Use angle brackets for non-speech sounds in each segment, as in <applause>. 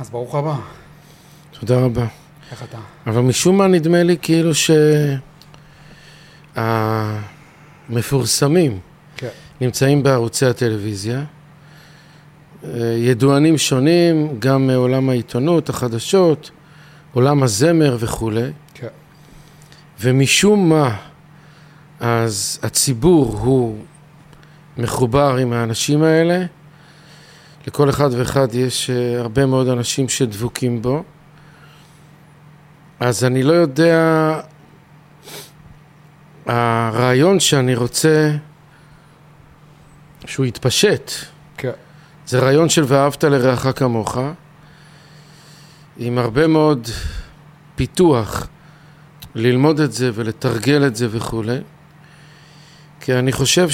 אז ברוך הבא. תודה רבה. איך אתה? אבל משום מה נדמה לי כאילו שהמפורסמים כן. נמצאים בערוצי הטלוויזיה. אה, ידוענים שונים, גם מעולם העיתונות, החדשות, עולם הזמר וכולי. כן. ומשום מה, אז הציבור הוא מחובר עם האנשים האלה. לכל אחד ואחד יש אה, הרבה מאוד אנשים שדבוקים בו. אז אני לא יודע, הרעיון שאני רוצה שהוא יתפשט, כן. זה רעיון של ואהבת לרעך כמוך, עם הרבה מאוד פיתוח, ללמוד את זה ולתרגל את זה וכולי, כי אני חושב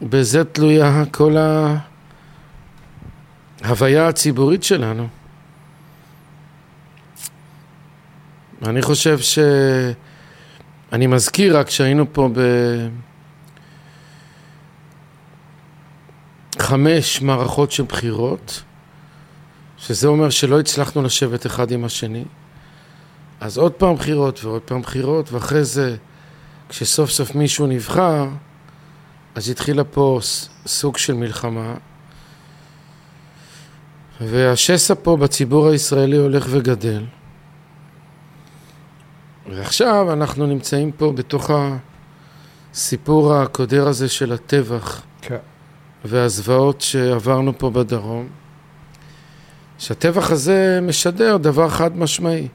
שבזה תלויה כל ההוויה הציבורית שלנו. אני חושב ש... אני מזכיר רק שהיינו פה בחמש מערכות של בחירות, שזה אומר שלא הצלחנו לשבת אחד עם השני. אז עוד פעם בחירות ועוד פעם בחירות, ואחרי זה, כשסוף סוף מישהו נבחר, אז התחילה פה סוג של מלחמה. והשסע פה בציבור הישראלי הולך וגדל. ועכשיו אנחנו נמצאים פה בתוך הסיפור הקודר הזה של הטבח כן. והזוועות שעברנו פה בדרום, שהטבח הזה משדר דבר חד משמעי,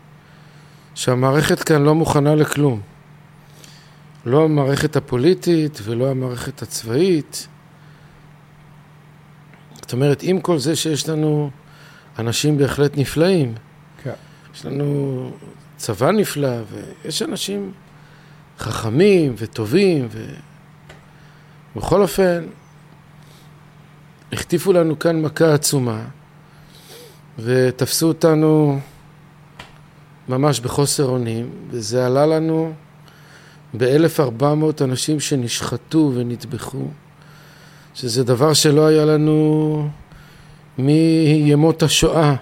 שהמערכת כאן לא מוכנה לכלום. לא המערכת הפוליטית ולא המערכת הצבאית. זאת אומרת, עם כל זה שיש לנו אנשים בהחלט נפלאים, כן. יש לנו צבא נפלא, ויש אנשים חכמים וטובים, ובכל אופן, החטיפו לנו כאן מכה עצומה, ותפסו אותנו ממש בחוסר אונים, וזה עלה לנו ב-1400 אנשים שנשחטו ונטבחו, שזה דבר שלא היה לנו מימות השואה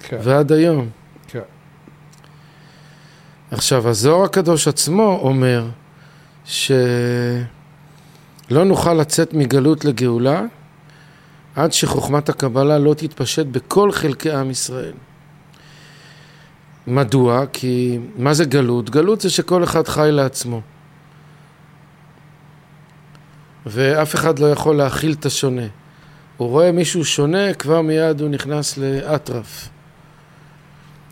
כן. ועד היום. כן. עכשיו, הזוהר הקדוש עצמו אומר שלא נוכל לצאת מגלות לגאולה עד שחוכמת הקבלה לא תתפשט בכל חלקי עם ישראל. מדוע? כי מה זה גלות? גלות זה שכל אחד חי לעצמו. ואף אחד לא יכול להכיל את השונה. הוא רואה מישהו שונה, כבר מיד הוא נכנס לאטרף.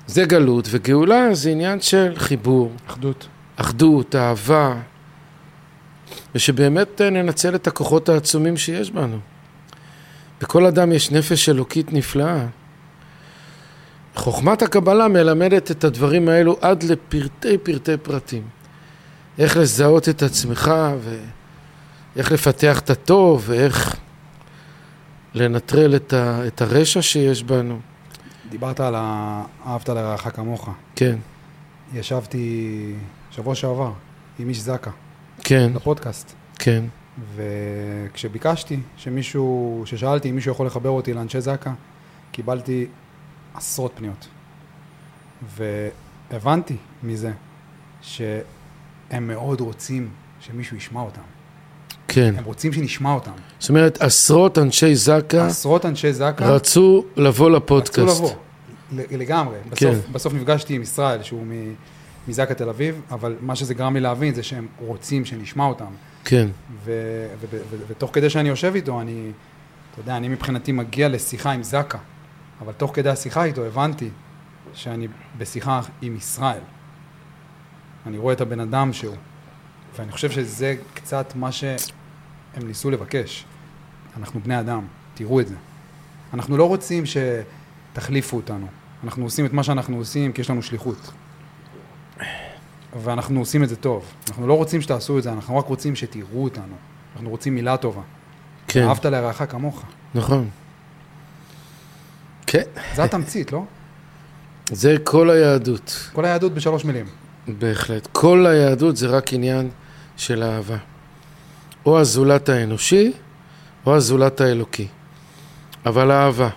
זה גלות, וגאולה זה עניין של חיבור, אחדות. אחדות, אהבה, ושבאמת אה, ננצל את הכוחות העצומים שיש בנו. בכל אדם יש נפש אלוקית נפלאה. חוכמת הקבלה מלמדת את הדברים האלו עד לפרטי פרטי פרטים. איך לזהות את עצמך ואיך לפתח את הטוב ואיך לנטרל את, ה, את הרשע שיש בנו. דיברת על האהבת לרעך כמוך. כן, ישבתי שבוע שעבר עם איש זקה כן, לפודקאסט, כן, וכשביקשתי שמישהו, ששאלתי אם מישהו יכול לחבר אותי לאנשי זקה, קיבלתי עשרות פניות. והבנתי מזה שהם מאוד רוצים שמישהו ישמע אותם. כן. הם רוצים שנשמע אותם. זאת אומרת, עשרות אנשי זקה עשרות אנשי זקה רצו לבוא לפודקאסט. רצו לבוא, לגמרי. בסוף, כן. בסוף נפגשתי עם ישראל, שהוא מ- מזקה תל אביב, אבל מה שזה גרם לי להבין זה שהם רוצים שנשמע אותם. כן, ותוך כדי שאני יושב איתו, אני, אתה יודע, אני מבחינתי מגיע לשיחה עם זקה, אבל תוך כדי השיחה איתו הבנתי שאני בשיחה עם ישראל. אני רואה את הבן אדם שהוא, ואני חושב שזה קצת מה שהם ניסו לבקש. אנחנו בני אדם, תראו את זה. אנחנו לא רוצים שתחליפו אותנו. אנחנו עושים את מה שאנחנו עושים כי יש לנו שליחות. ואנחנו עושים את זה טוב. אנחנו לא רוצים שתעשו את זה, אנחנו רק רוצים שתראו אותנו. אנחנו רוצים מילה טובה. כן, אהבת לרעך כמוך. נכון. כן, זה התמצית, לא? זה כל היהדות, כל היהדות בשלוש מילים. בהחלט. כל היהדות זה רק עניין של אהבה. או הזולת האנושי, או הזולת האלוקי. אבל אהבה.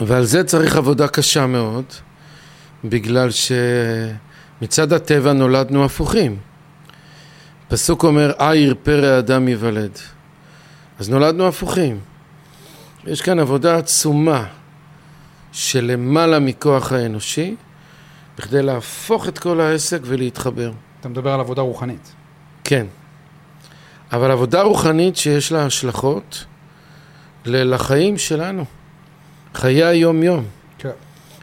ועל זה צריך עבודה קשה מאוד, בגלל שמצד הטבע נולדנו הפוכים. פסוק אומר, עיר פרא אדם ייוולד. אז נולדנו הפוכים. יש כאן עבודה עצומה של למעלה מכוח האנושי, בכדי להפוך את כל העסק ולהתחבר. אתה מדבר על עבודה רוחנית. כן. אבל עבודה רוחנית שיש לה השלכות לחיים שלנו, חיי היום-יום. כן.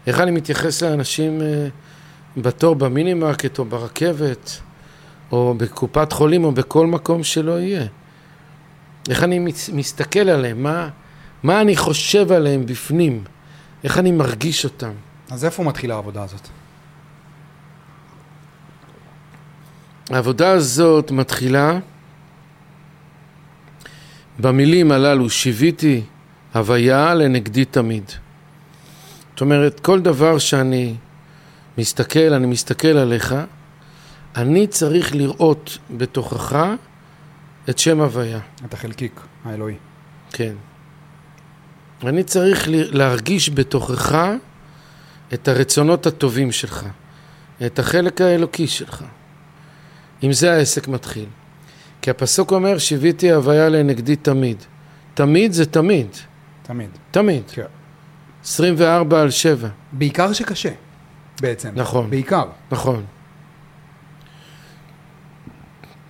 איך אני מתייחס לאנשים אה, בתור במינימרקט או ברכבת, או בקופת חולים או בכל מקום שלא יהיה. איך אני מסתכל עליהם, מה, מה אני חושב עליהם בפנים, איך אני מרגיש אותם. אז איפה מתחילה העבודה הזאת? העבודה הזאת מתחילה במילים הללו, שיוויתי הוויה לנגדי תמיד. זאת אומרת, כל דבר שאני מסתכל, אני מסתכל עליך, אני צריך לראות בתוכך את שם הוויה. את החלקיק האלוהי. כן. אני צריך להרגיש בתוכך את הרצונות הטובים שלך, את החלק האלוקי שלך. עם זה העסק מתחיל. כי הפסוק אומר, שיוויתי הוויה לנגדי תמיד. תמיד זה תמיד. תמיד. תמיד. כן. 24 על 7. בעיקר שקשה, בעצם. נכון. בעיקר. נכון.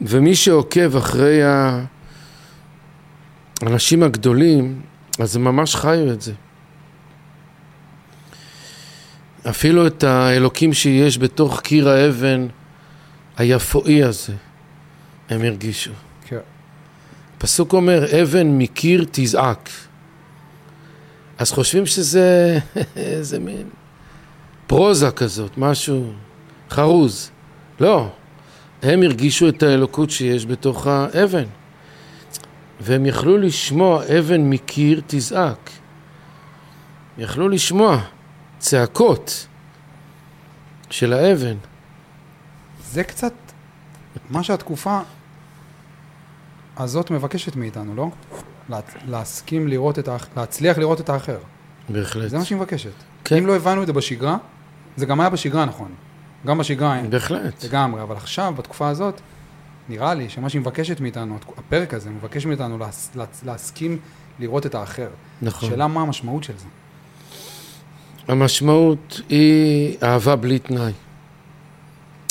ומי שעוקב אחרי האנשים הגדולים, אז הם ממש חיו את זה. אפילו את האלוקים שיש בתוך קיר האבן היפואי הזה, הם הרגישו. כן. פסוק אומר, אבן מקיר תזעק. אז חושבים שזה <laughs> איזה מין פרוזה כזאת, משהו חרוז. לא, הם הרגישו את האלוקות שיש בתוך האבן. והם יכלו לשמוע אבן מקיר תזעק. יכלו לשמוע צעקות של האבן. זה קצת מה שהתקופה הזאת מבקשת מאיתנו, לא? לה, להסכים לראות את האחר, להצליח לראות את האחר. בהחלט. זה מה שהיא מבקשת. כן. אם לא הבנו את זה בשגרה, זה גם היה בשגרה נכון. גם בשגרה אין. בהחלט. לגמרי, אבל עכשיו, בתקופה הזאת, נראה לי שמה שהיא מבקשת מאיתנו, הפרק הזה מבקש מאיתנו להס, להס, להסכים לראות את האחר. נכון. שאלה מה המשמעות של זה. המשמעות היא אהבה בלי תנאי.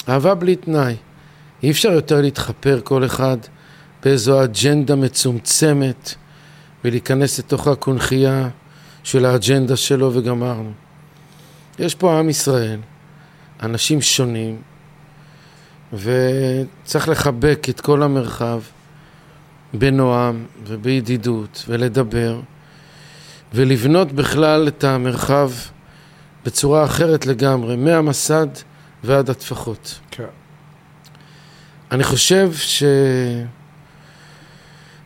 אהבה בלי תנאי. אי אפשר יותר להתחפר כל אחד באיזו אג'נדה מצומצמת ולהיכנס לתוך הקונכייה של האג'נדה שלו וגמרנו. יש פה עם ישראל, אנשים שונים, וצריך לחבק את כל המרחב בנועם ובידידות ולדבר ולבנות בכלל את המרחב בצורה אחרת לגמרי, מהמסד ועד הטפחות. כן. אני חושב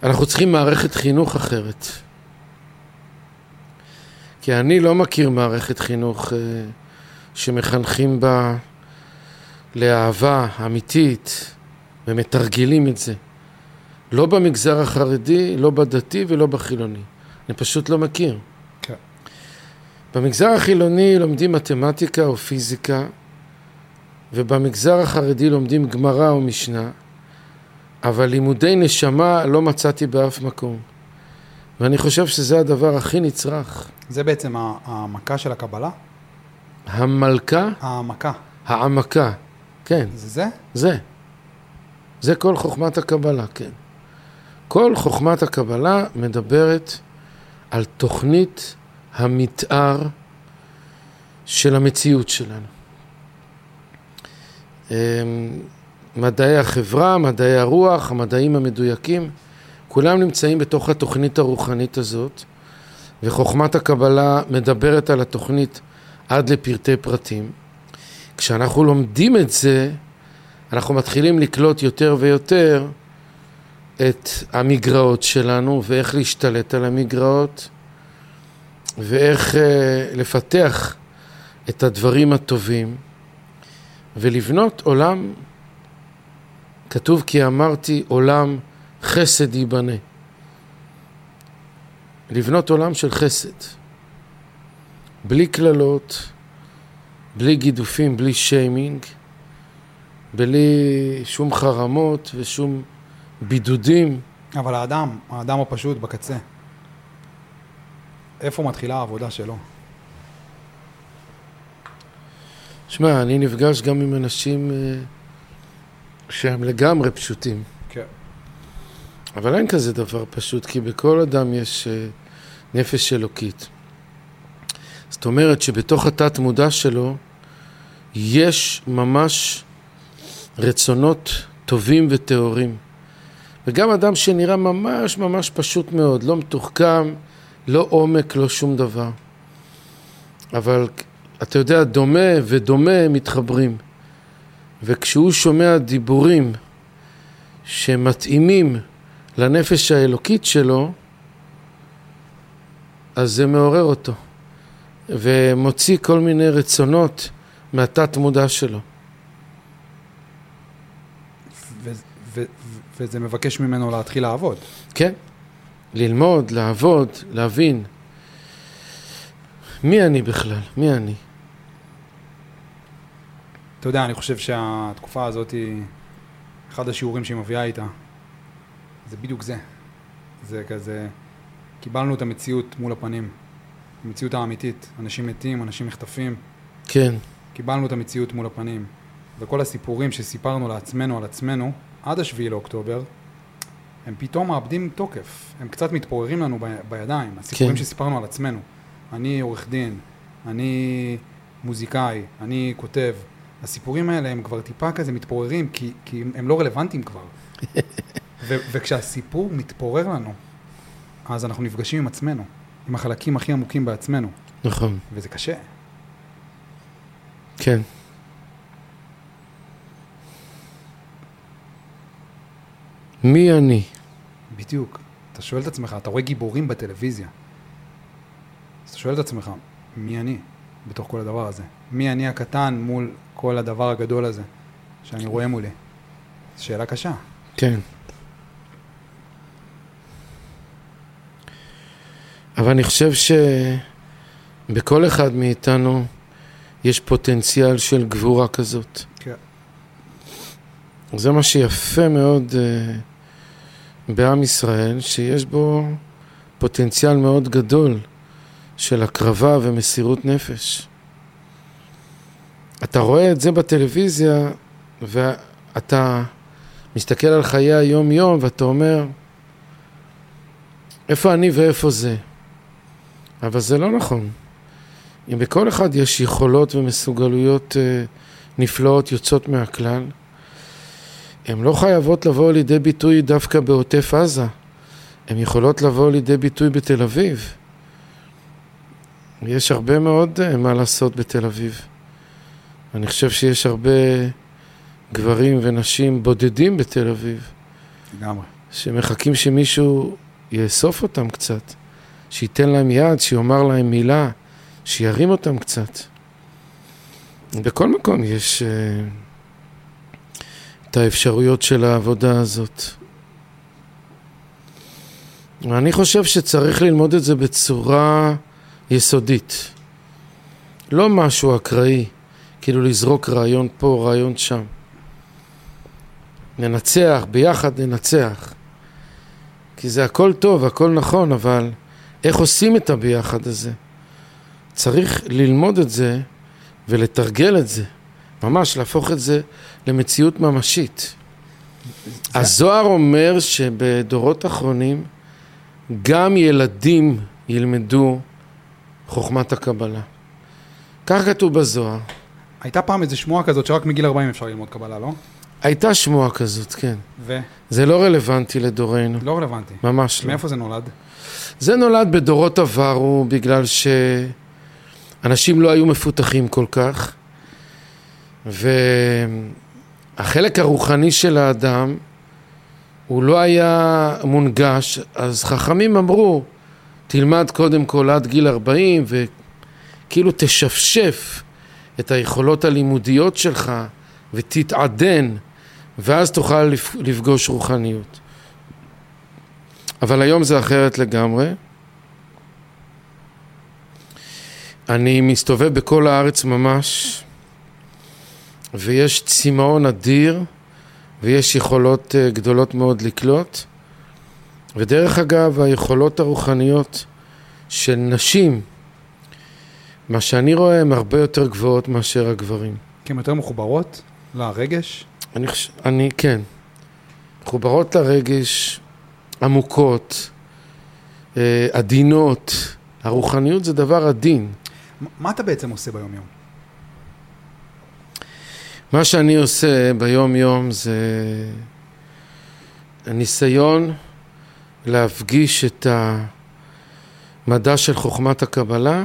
שאנחנו צריכים מערכת חינוך אחרת. כי אני לא מכיר מערכת חינוך uh, שמחנכים בה לאהבה אמיתית ומתרגלים את זה. לא במגזר החרדי, לא בדתי ולא בחילוני. אני פשוט לא מכיר. כן. במגזר החילוני לומדים מתמטיקה או פיזיקה, ובמגזר החרדי לומדים גמרא או משנה, אבל לימודי נשמה לא מצאתי באף מקום. ואני חושב שזה הדבר הכי נצרך. זה בעצם העמקה של הקבלה? המלכה, העמקה. העמקה, כן, זה זה? זה. זה כל חוכמת הקבלה, כן. כל חוכמת הקבלה מדברת על תוכנית המתאר של המציאות שלנו. מדעי החברה, מדעי הרוח, המדעים המדויקים, כולם נמצאים בתוך התוכנית הרוחנית הזאת, וחוכמת הקבלה מדברת על התוכנית עד לפרטי פרטים. כשאנחנו לומדים את זה, אנחנו מתחילים לקלוט יותר ויותר את המגרעות שלנו ואיך להשתלט על המגרעות ואיך uh, לפתח את הדברים הטובים ולבנות עולם, כתוב כי אמרתי עולם חסד ייבנה. לבנות עולם של חסד. בלי קללות, בלי גידופים, בלי שיימינג, בלי שום חרמות ושום בידודים. אבל האדם, האדם הפשוט בקצה, איפה מתחילה העבודה שלו? שמע, אני נפגש גם עם אנשים אה, שהם לגמרי פשוטים. כן. אבל אין כזה דבר פשוט, כי בכל אדם יש אה, נפש אלוקית. זאת אומרת שבתוך התת מודע שלו יש ממש רצונות טובים וטהורים. וגם אדם שנראה ממש ממש פשוט מאוד, לא מתוחכם, לא עומק, לא שום דבר. אבל אתה יודע, דומה ודומה מתחברים. וכשהוא שומע דיבורים שמתאימים לנפש האלוקית שלו, אז זה מעורר אותו, ומוציא כל מיני רצונות מהתת מודע שלו. ו- ו- וזה מבקש ממנו להתחיל לעבוד. כן, ללמוד, לעבוד, להבין. מי אני בכלל? מי אני? אתה יודע, אני חושב שהתקופה הזאת היא אחד השיעורים שהיא מביאה איתה. זה בדיוק זה. זה כזה, קיבלנו את המציאות מול הפנים. המציאות האמיתית. אנשים מתים, אנשים נחטפים. כן, קיבלנו את המציאות מול הפנים. וכל הסיפורים שסיפרנו לעצמנו על עצמנו, עד השביעי לאוקטובר, הם פתאום מאבדים תוקף. הם קצת מתפוררים לנו ב- בידיים. הסיפורים כן. שסיפרנו על עצמנו. אני עורך דין, אני מוזיקאי, אני כותב. הסיפורים האלה הם כבר טיפה כזה מתפוררים, כי, כי הם- לא רלוונטיים כבר. <laughs> ו- וכשהסיפור מתפורר לנו, אז אנחנו נפגשים עם עצמנו, עם החלקים הכי עמוקים בעצמנו, נכון, וזה קשה. כן. מי אני? בדיוק. אתה שואל את עצמך, אתה רואה גיבורים בטלוויזיה. אז אתה שואל את עצמך, מי אני בתוך כל הדבר הזה? מי אני הקטן מול כל הדבר הגדול הזה שאני רואה מולי? זו שאלה קשה. כן. אבל אני חושב שבכל אחד מאיתנו יש פוטנציאל של גבורה כזאת. כן. זה מה שיפה מאוד uh, בעם ישראל, שיש בו פוטנציאל מאוד גדול של הקרבה ומסירות נפש. אתה רואה את זה בטלוויזיה ואתה מסתכל על חיי היום-יום ואתה אומר, איפה אני ואיפה זה? אבל זה לא נכון. אם בכל אחד יש יכולות ומסוגלויות uh, נפלאות יוצאות מהכלל, הן לא חייבות לבוא לידי ביטוי דווקא בעוטף עזה, הן יכולות לבוא לידי ביטוי בתל אביב. יש הרבה מאוד uh, מה לעשות בתל אביב. אני חושב שיש הרבה גברים ונשים בודדים בתל אביב, לגמרי. שמחכים שמישהו יאסוף אותם קצת, שייתן להם יד, שיאמר להם מילה, שירים אותם קצת. בכל מקום יש uh, את האפשרויות של העבודה הזאת. ואני חושב שצריך ללמוד את זה בצורה יסודית. לא משהו אקראי, כאילו לזרוק רעיון פה, רעיון שם. ננצח, ביחד ננצח. כי זה הכל טוב, הכל נכון, אבל איך עושים את הביחד הזה? צריך ללמוד את זה ולתרגל את זה. ממש להפוך את זה למציאות ממשית. הזוהר אומר שבדורות אחרונים גם ילדים ילמדו חוכמת הקבלה. כך כתוב בזוהר. הייתה פעם איזו שמועה כזאת שרק מגיל 40 אפשר ללמוד קבלה, לא? הייתה שמועה כזאת, כן. ו? זה לא רלוונטי לדורנו, לא רלוונטי. ממש לא. מאיפה זה נולד? זה זה נולד בדורות עברו בגלל שאנשים לא היו מפותחים כל כך, והחלק הרוחני של האדם הוא לא היה מונגש, אז חכמים אמרו, תלמד קודם כל עד גיל 40 וכאילו תשפשף את היכולות הלימודיות שלך ותתעדן, ואז תוכל לפ- לפגוש רוחניות. אבל היום זה אחרת לגמרי. אני מסתובב בכל הארץ ממש, ויש צמאון אדיר, ויש יכולות אה, גדולות מאוד לקלוט. ודרך אגב, היכולות הרוחניות של נשים, מה שאני רואה, הן הרבה יותר גבוהות מאשר הגברים. כי הן יותר מחוברות לרגש? אני חושב, אני, כן. מחוברות לרגש, עמוקות, אה, עדינות. הרוחניות זה דבר עדין. מה אתה בעצם עושה ביום-יום? מה שאני עושה ביום-יום זה הניסיון להפגיש את המדע של חוכמת הקבלה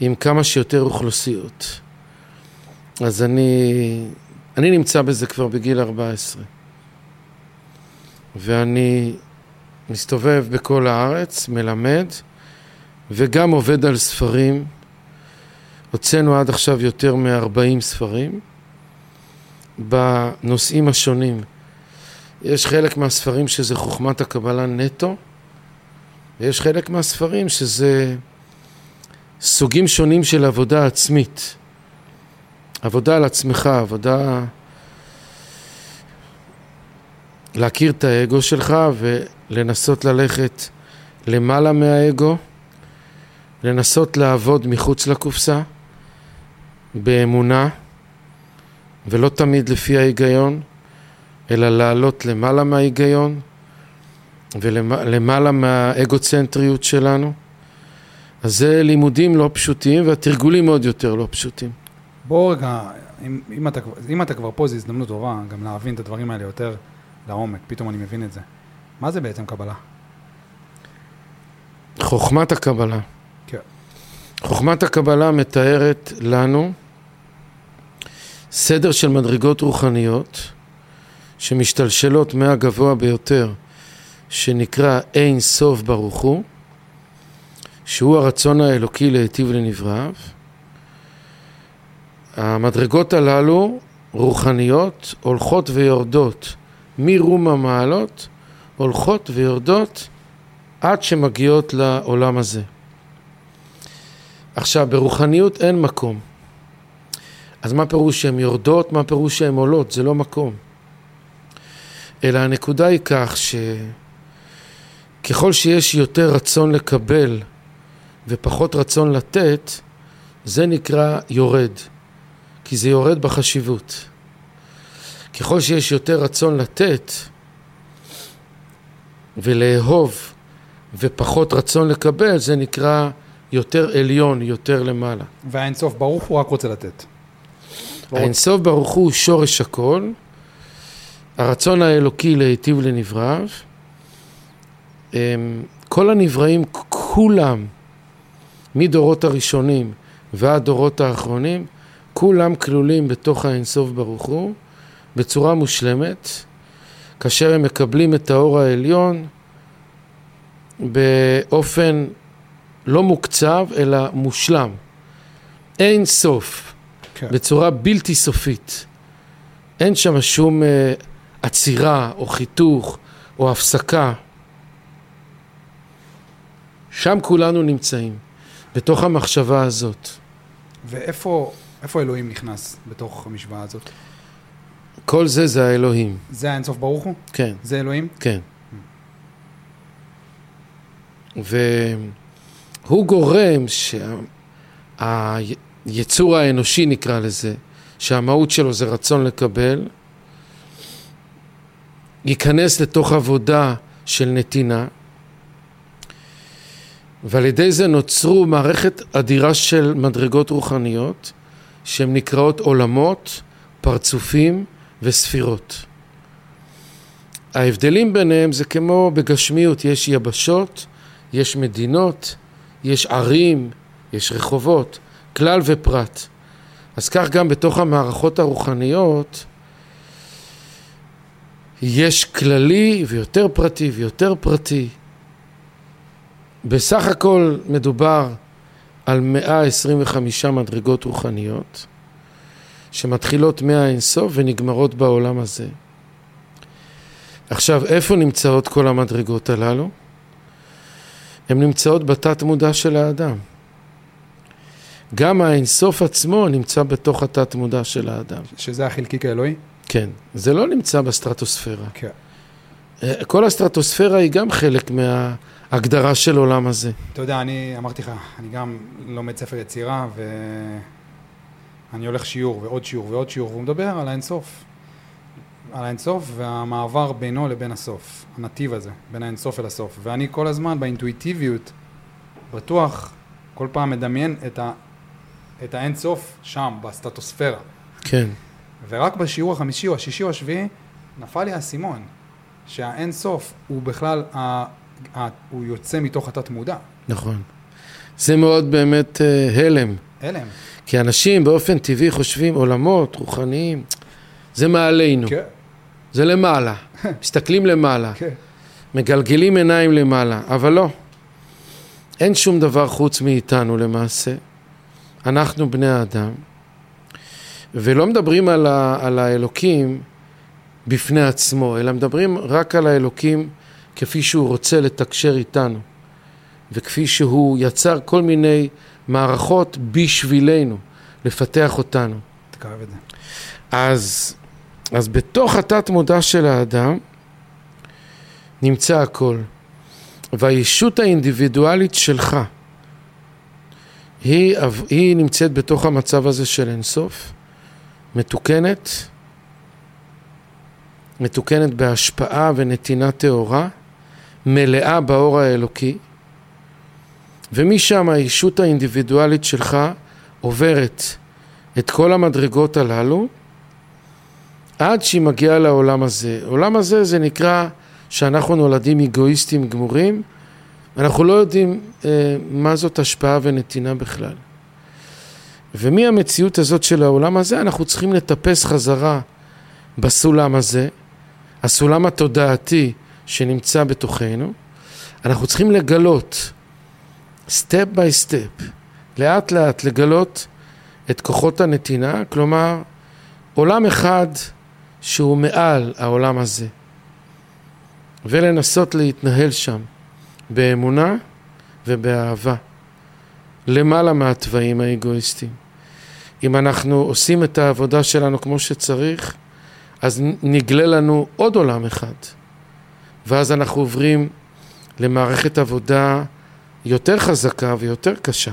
עם כמה שיותר אוכלוסיות. אז אני, אני נמצא בזה כבר בגיל 14, ואני מסתובב בכל הארץ, מלמד, וגם עובד על ספרים. הוצאנו עד עכשיו יותר מ-40 ספרים בנושאים השונים. יש חלק מהספרים שזה חוכמת הקבלה נטו, ויש חלק מהספרים שזה סוגים שונים של עבודה עצמית. עבודה על עצמך, עבודה להכיר את האגו שלך ולנסות ללכת למעלה מהאגו, לנסות לעבוד מחוץ לקופסה, באמונה, ולא תמיד לפי ההיגיון, אלא לעלות למעלה מההיגיון ולמעלה מהאגוצנטריות שלנו. אז זה לימודים לא פשוטים והתרגולים עוד יותר לא פשוטים. בוא רגע, אם, אם, אתה, אם אתה כבר פה, זו הזדמנות טובה גם להבין את הדברים האלה יותר לעומק, פתאום אני מבין את זה. מה זה בעצם קבלה? חוכמת הקבלה. כן. חוכמת הקבלה מתארת לנו סדר של מדרגות רוחניות שמשתלשלות מהגבוה ביותר, שנקרא אין סוף ברוך הוא, שהוא הרצון האלוקי להיטיב לנבראיו. המדרגות הללו, רוחניות, הולכות ויורדות מרום המעלות, הולכות ויורדות עד שמגיעות לעולם הזה. עכשיו, ברוחניות אין מקום. אז מה פירוש שהן יורדות? מה פירוש שהן עולות? זה לא מקום. אלא הנקודה היא כך שככל שיש יותר רצון לקבל ופחות רצון לתת, זה נקרא יורד, כי זה יורד בחשיבות. ככל שיש יותר רצון לתת ולאהוב ופחות רצון לקבל, זה נקרא יותר עליון, יותר למעלה. והאינסוף ברוך הוא רק רוצה לתת. האינסוף ברוך הוא שורש הכל, הרצון האלוקי להיטיב לנבראיו. אמ, כל הנבראים כולם, מדורות הראשונים ועד דורות האחרונים, כולם כלולים בתוך האינסוף ברוך הוא בצורה מושלמת, כאשר הם מקבלים את האור העליון באופן לא מוקצב אלא מושלם. אין סוף, כן. בצורה בלתי סופית. אין שם שום uh, עצירה או חיתוך או הפסקה. שם כולנו נמצאים, בתוך המחשבה הזאת. ואיפה אלוהים נכנס בתוך המשוואה הזאת? כל זה זה האלוהים. זה האינסוף ברוך הוא? כן. זה אלוהים? כן. והוא גורם שהיצור האנושי נקרא לזה, שהמהות שלו זה רצון לקבל, ייכנס לתוך עבודה של נתינה, ועל ידי זה נוצרו מערכת אדירה של מדרגות רוחניות, שהן נקראות עולמות, פרצופים וספירות. ההבדלים ביניהם זה כמו בגשמיות, יש יבשות, יש מדינות, יש ערים, יש רחובות, כלל ופרט. אז כך גם בתוך המערכות הרוחניות יש כללי ויותר פרטי ויותר פרטי. בסך הכל מדובר על 125 מדרגות רוחניות שמתחילות מהאינסוף ונגמרות בעולם הזה. עכשיו, איפה נמצאות כל המדרגות הללו? הן נמצאות בתת מודע של האדם. גם האינסוף עצמו נמצא בתוך התת מודע של האדם. שזה החלקיק האלוהי? כן, זה לא נמצא בסטרטוספירה. כן. אה, כל הסטרטוספירה היא גם חלק מההגדרה של עולם הזה. אתה יודע, אני אמרתי לך, אני גם לומד ספר יצירה, ואני הולך שיעור ועוד שיעור ועוד שיעור, והוא מדבר על האינסוף. על האינסוף והמעבר בינו לבין הסוף, הנתיב הזה, בין האינסוף אל הסוף. ואני כל הזמן באינטואיטיביות, בטוח, כל פעם מדמיין את, ה, את האינסוף שם, בסטטוספירה. כן. ורק בשיעור החמישי או השישי או השביעי נפל לי האסימון, שהאין סוף הוא בכלל, ה, הוא יוצא מתוך התת מודע. נכון. זה מאוד באמת uh, הלם. הלם. כי אנשים באופן טבעי חושבים עולמות רוחניים, זה מעלינו. כן. זה למעלה. <laughs> מסתכלים למעלה. כן. מגלגלים עיניים למעלה, אבל לא. אין שום דבר חוץ מאיתנו למעשה. אנחנו בני האדם, ולא מדברים על, ה, על האלוקים בפני עצמו, אלא מדברים רק על האלוקים כפי שהוא רוצה לתקשר איתנו, וכפי שהוא יצר כל מיני מערכות בשבילנו, לפתח אותנו. תקרב את זה. אז, אז בתוך התת מודע של האדם נמצא הכל. והישות האינדיבידואלית שלך היא, היא נמצאת בתוך המצב הזה של אינסוף, מתוקנת, מתוקנת בהשפעה ונתינה טהורה, מלאה באור האלוקי, ומשם הישות האינדיבידואלית שלך עוברת את כל המדרגות הללו עד שהיא מגיעה לעולם הזה. עולם הזה זה נקרא שאנחנו נולדים אגואיסטים גמורים, אנחנו לא יודעים אה, מה זאת השפעה ונתינה בכלל. ומהמציאות הזאת של העולם הזה אנחנו צריכים לטפס חזרה בסולם הזה, הסולם התודעתי שנמצא בתוכנו, אנחנו צריכים לגלות, step by step, לאט לאט לגלות את כוחות הנתינה, כלומר עולם אחד שהוא מעל העולם הזה. ולנסות להתנהל שם באמונה ובאהבה, למעלה מהתוואים האגואיסטיים. אם אנחנו עושים את העבודה שלנו כמו שצריך, אז נגלה לנו עוד עולם אחד, ואז אנחנו עוברים למערכת עבודה יותר חזקה ויותר קשה.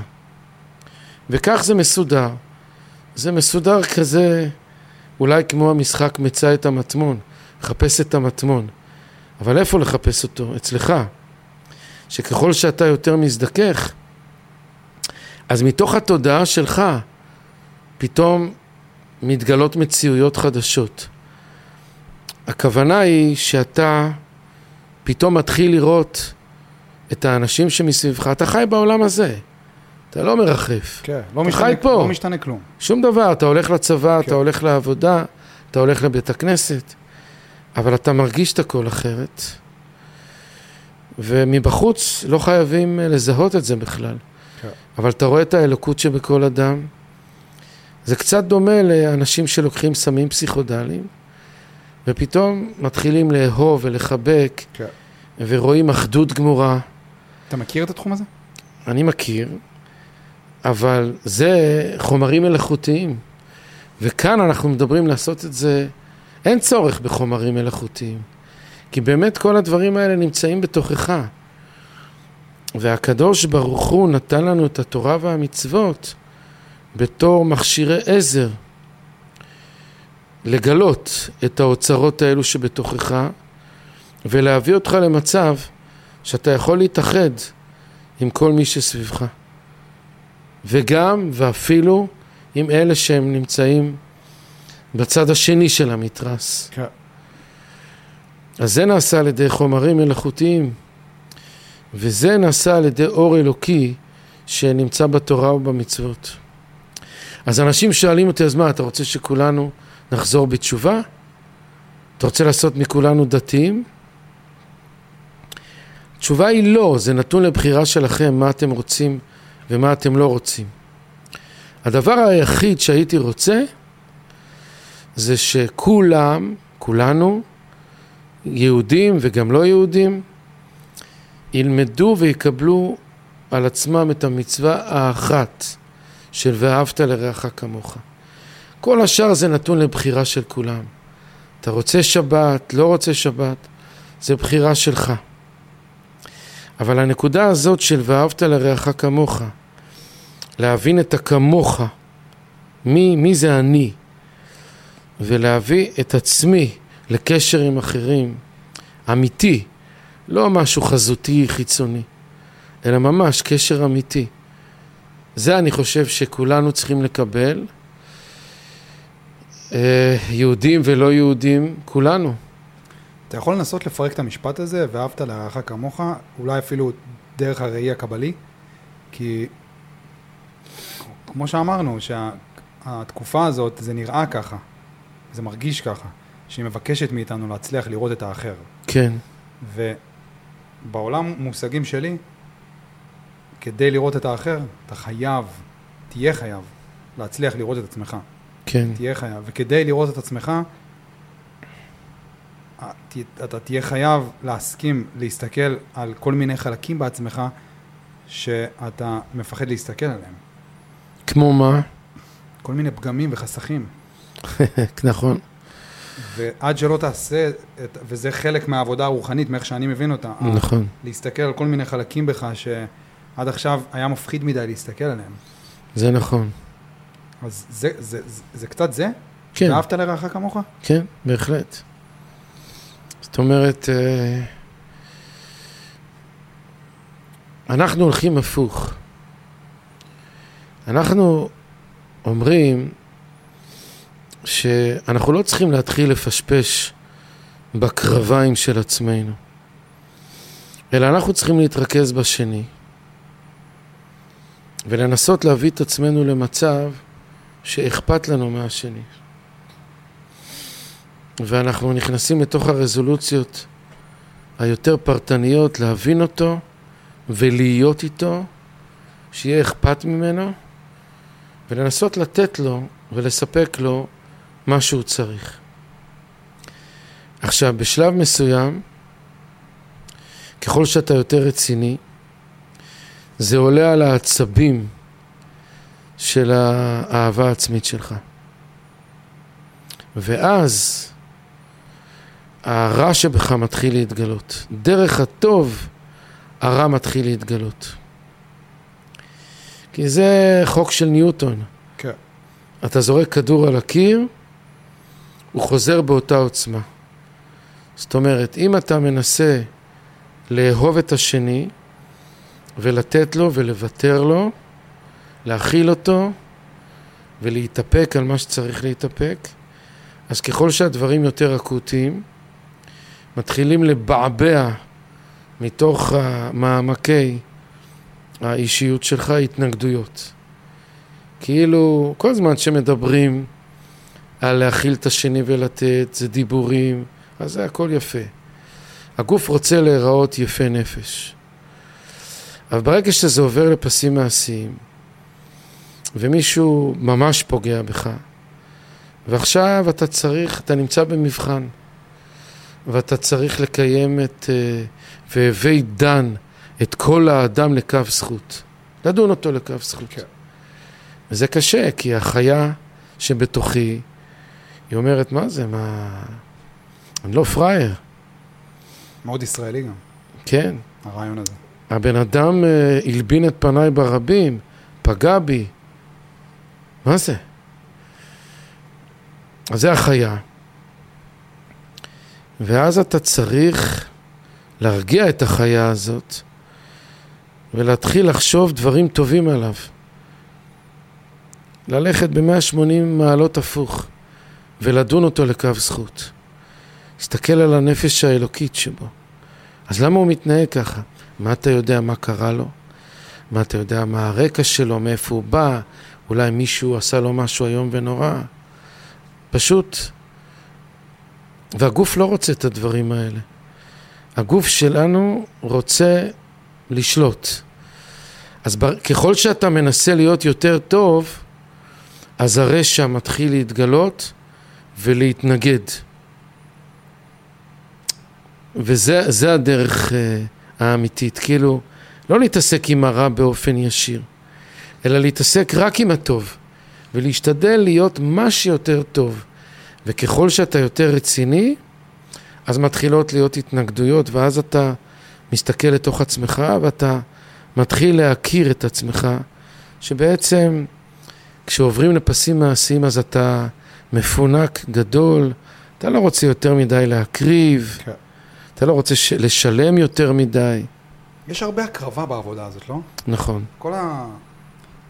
וכך זה מסודר. זה מסודר כזה, אולי כמו המשחק מצא את המטמון, חפש את המטמון. אבל איפה לחפש אותו? אצלך. שככל שאתה יותר מזדכך, אז מתוך התודעה שלך פתאום מתגלות מציאויות חדשות. הכוונה היא שאתה פתאום מתחיל לראות את האנשים שמסביבך, אתה חי בעולם הזה, אתה לא מרחף. כן, לא אתה משתנה, חי פה. לא משתנה כלום. שום דבר, אתה הולך לצבא, כן. אתה הולך לעבודה, אתה הולך לבית הכנסת, אבל אתה מרגיש את הכל אחרת. ומבחוץ לא חייבים אה, לזהות את זה בכלל. כן. אבל אתה רואה את האלוקות שבכל אדם. זה קצת דומה לאנשים שלוקחים סמים פסיכודליים, ופתאום מתחילים לאהוב ולחבק, כן. ורואים אחדות גמורה. אתה מכיר את התחום הזה? אני מכיר, אבל זה חומרים מלאכותיים. וכאן אנחנו מדברים לעשות את זה, אין צורך בחומרים מלאכותיים. כי באמת כל הדברים האלה נמצאים בתוכך. והקדוש ברוך הוא נתן לנו את התורה והמצוות בתור מכשירי עזר לגלות את האוצרות האלו שבתוכך ולהביא אותך למצב שאתה יכול להתאחד עם כל מי שסביבך. וגם ואפילו עם אלה שהם נמצאים בצד השני של המתרס. כן. אז זה נעשה על ידי חומרים מלאכותיים, וזה נעשה על ידי אור אלוקי שנמצא בתורה ובמצוות. אז אנשים שואלים אותי, אז מה, אתה רוצה שכולנו נחזור בתשובה? אתה רוצה לעשות מכולנו דתיים? התשובה היא לא, זה נתון לבחירה שלכם מה אתם רוצים ומה אתם לא רוצים. הדבר היחיד שהייתי רוצה זה שכולם, כולנו, יהודים וגם לא יהודים, ילמדו ויקבלו על עצמם את המצווה האחת של ואהבת לרעך כמוך. כל השאר זה נתון לבחירה של כולם. אתה רוצה שבת, לא רוצה שבת, זה בחירה שלך. אבל הנקודה הזאת של ואהבת לרעך כמוך, להבין את הכמוך, מי, מי זה אני, ולהביא את עצמי לקשר עם אחרים, אמיתי, לא משהו חזותי חיצוני, אלא ממש קשר אמיתי. זה אני חושב שכולנו צריכים לקבל, יהודים ולא יהודים, כולנו. אתה יכול לנסות לפרק את המשפט הזה, ואהבת לרעך כמוך, אולי אפילו דרך הראי הקבלי? כי כמו שאמרנו, שהתקופה הזאת, זה נראה ככה, זה מרגיש ככה, שהיא מבקשת מאיתנו להצליח לראות את האחר. כן. ובעולם מושגים שלי, כדי לראות את האחר, אתה חייב, תהיה חייב, להצליח לראות את עצמך. כן. תהיה חייב. וכדי לראות את עצמך, אתה תהיה חייב להסכים להסתכל על כל מיני חלקים בעצמך שאתה מפחד להסתכל עליהם. כמו מה? כל מיני פגמים וחסכים. <laughs> נכון. ועד שלא תעשה, את, וזה חלק מהעבודה הרוחנית, מאיך שאני מבין אותה. נכון. להסתכל על כל מיני חלקים בך שעד עכשיו היה מפחיד מדי להסתכל עליהם. זה נכון. אז זה, זה, זה, זה קצת זה? כן. ואהבת לרעך כמוך? כן, בהחלט. זאת אומרת, אה, אנחנו הולכים הפוך. אנחנו אומרים שאנחנו לא צריכים להתחיל לפשפש בקרביים של עצמנו, אלא אנחנו צריכים להתרכז בשני ולנסות להביא את עצמנו למצב שאכפת לנו מהשני. ואנחנו נכנסים לתוך הרזולוציות היותר פרטניות, להבין אותו ולהיות איתו, שיהיה אכפת ממנו, ולנסות לתת לו ולספק לו מה שהוא צריך. עכשיו, בשלב מסוים, ככל שאתה יותר רציני, זה עולה על העצבים של האהבה העצמית שלך. ואז הרע שבך מתחיל להתגלות. דרך הטוב הרע מתחיל להתגלות. כי זה חוק של ניוטון. כן. אתה זורק כדור על הקיר, הוא חוזר באותה עוצמה. זאת אומרת, אם אתה מנסה לאהוב את השני ולתת לו ולוותר לו, להכיל אותו ולהתאפק על מה שצריך להתאפק, אז ככל שהדברים יותר אקוטיים, מתחילים לבעבע מתוך מעמקי האישיות שלך התנגדויות. כאילו, כל זמן שמדברים על להכיל את השני ולתת, זה דיבורים, אז זה הכל יפה. הגוף רוצה להיראות יפה נפש. אבל ברגע שזה עובר לפסים מעשיים, ומישהו ממש פוגע בך, ועכשיו אתה צריך, אתה נמצא במבחן. ואתה צריך לקיים את אה, והווי דן את כל האדם לקו זכות. לדון אותו לקו זכות. כן. וזה קשה, כי החיה שבתוכי, היא אומרת, מה זה, מה... אני לא פראייר. מאוד ישראלי גם. כן. הרעיון הזה. הבן אדם אה, הלבין את פניי ברבים, פגע בי. מה זה? אז זה החיה. ואז אתה צריך להרגיע את החיה הזאת ולהתחיל לחשוב דברים טובים עליו. ללכת ב-180 מעלות הפוך ולדון אותו לקו זכות. להסתכל על הנפש האלוקית שבו. אז למה הוא מתנהג ככה? מה אתה יודע מה קרה לו? מה אתה יודע מה הרקע שלו, מאיפה הוא בא? אולי מישהו עשה לו משהו איום ונורא? פשוט והגוף לא רוצה את הדברים האלה. הגוף שלנו רוצה לשלוט. אז ככל שאתה מנסה להיות יותר טוב, אז הרשע מתחיל להתגלות ולהתנגד. וזה הדרך uh, האמיתית, כאילו, לא להתעסק עם הרע באופן ישיר, אלא להתעסק רק עם הטוב, ולהשתדל להיות מה שיותר טוב. וככל שאתה יותר רציני, אז מתחילות להיות התנגדויות, ואז אתה מסתכל לתוך עצמך, ואתה מתחיל להכיר את עצמך, שבעצם כשעוברים לפסים מעשיים אז אתה מפונק גדול, אתה לא רוצה יותר מדי להקריב, כן. אתה לא רוצה ש- לשלם יותר מדי. יש הרבה הקרבה בעבודה הזאת, לא? נכון. כל ה...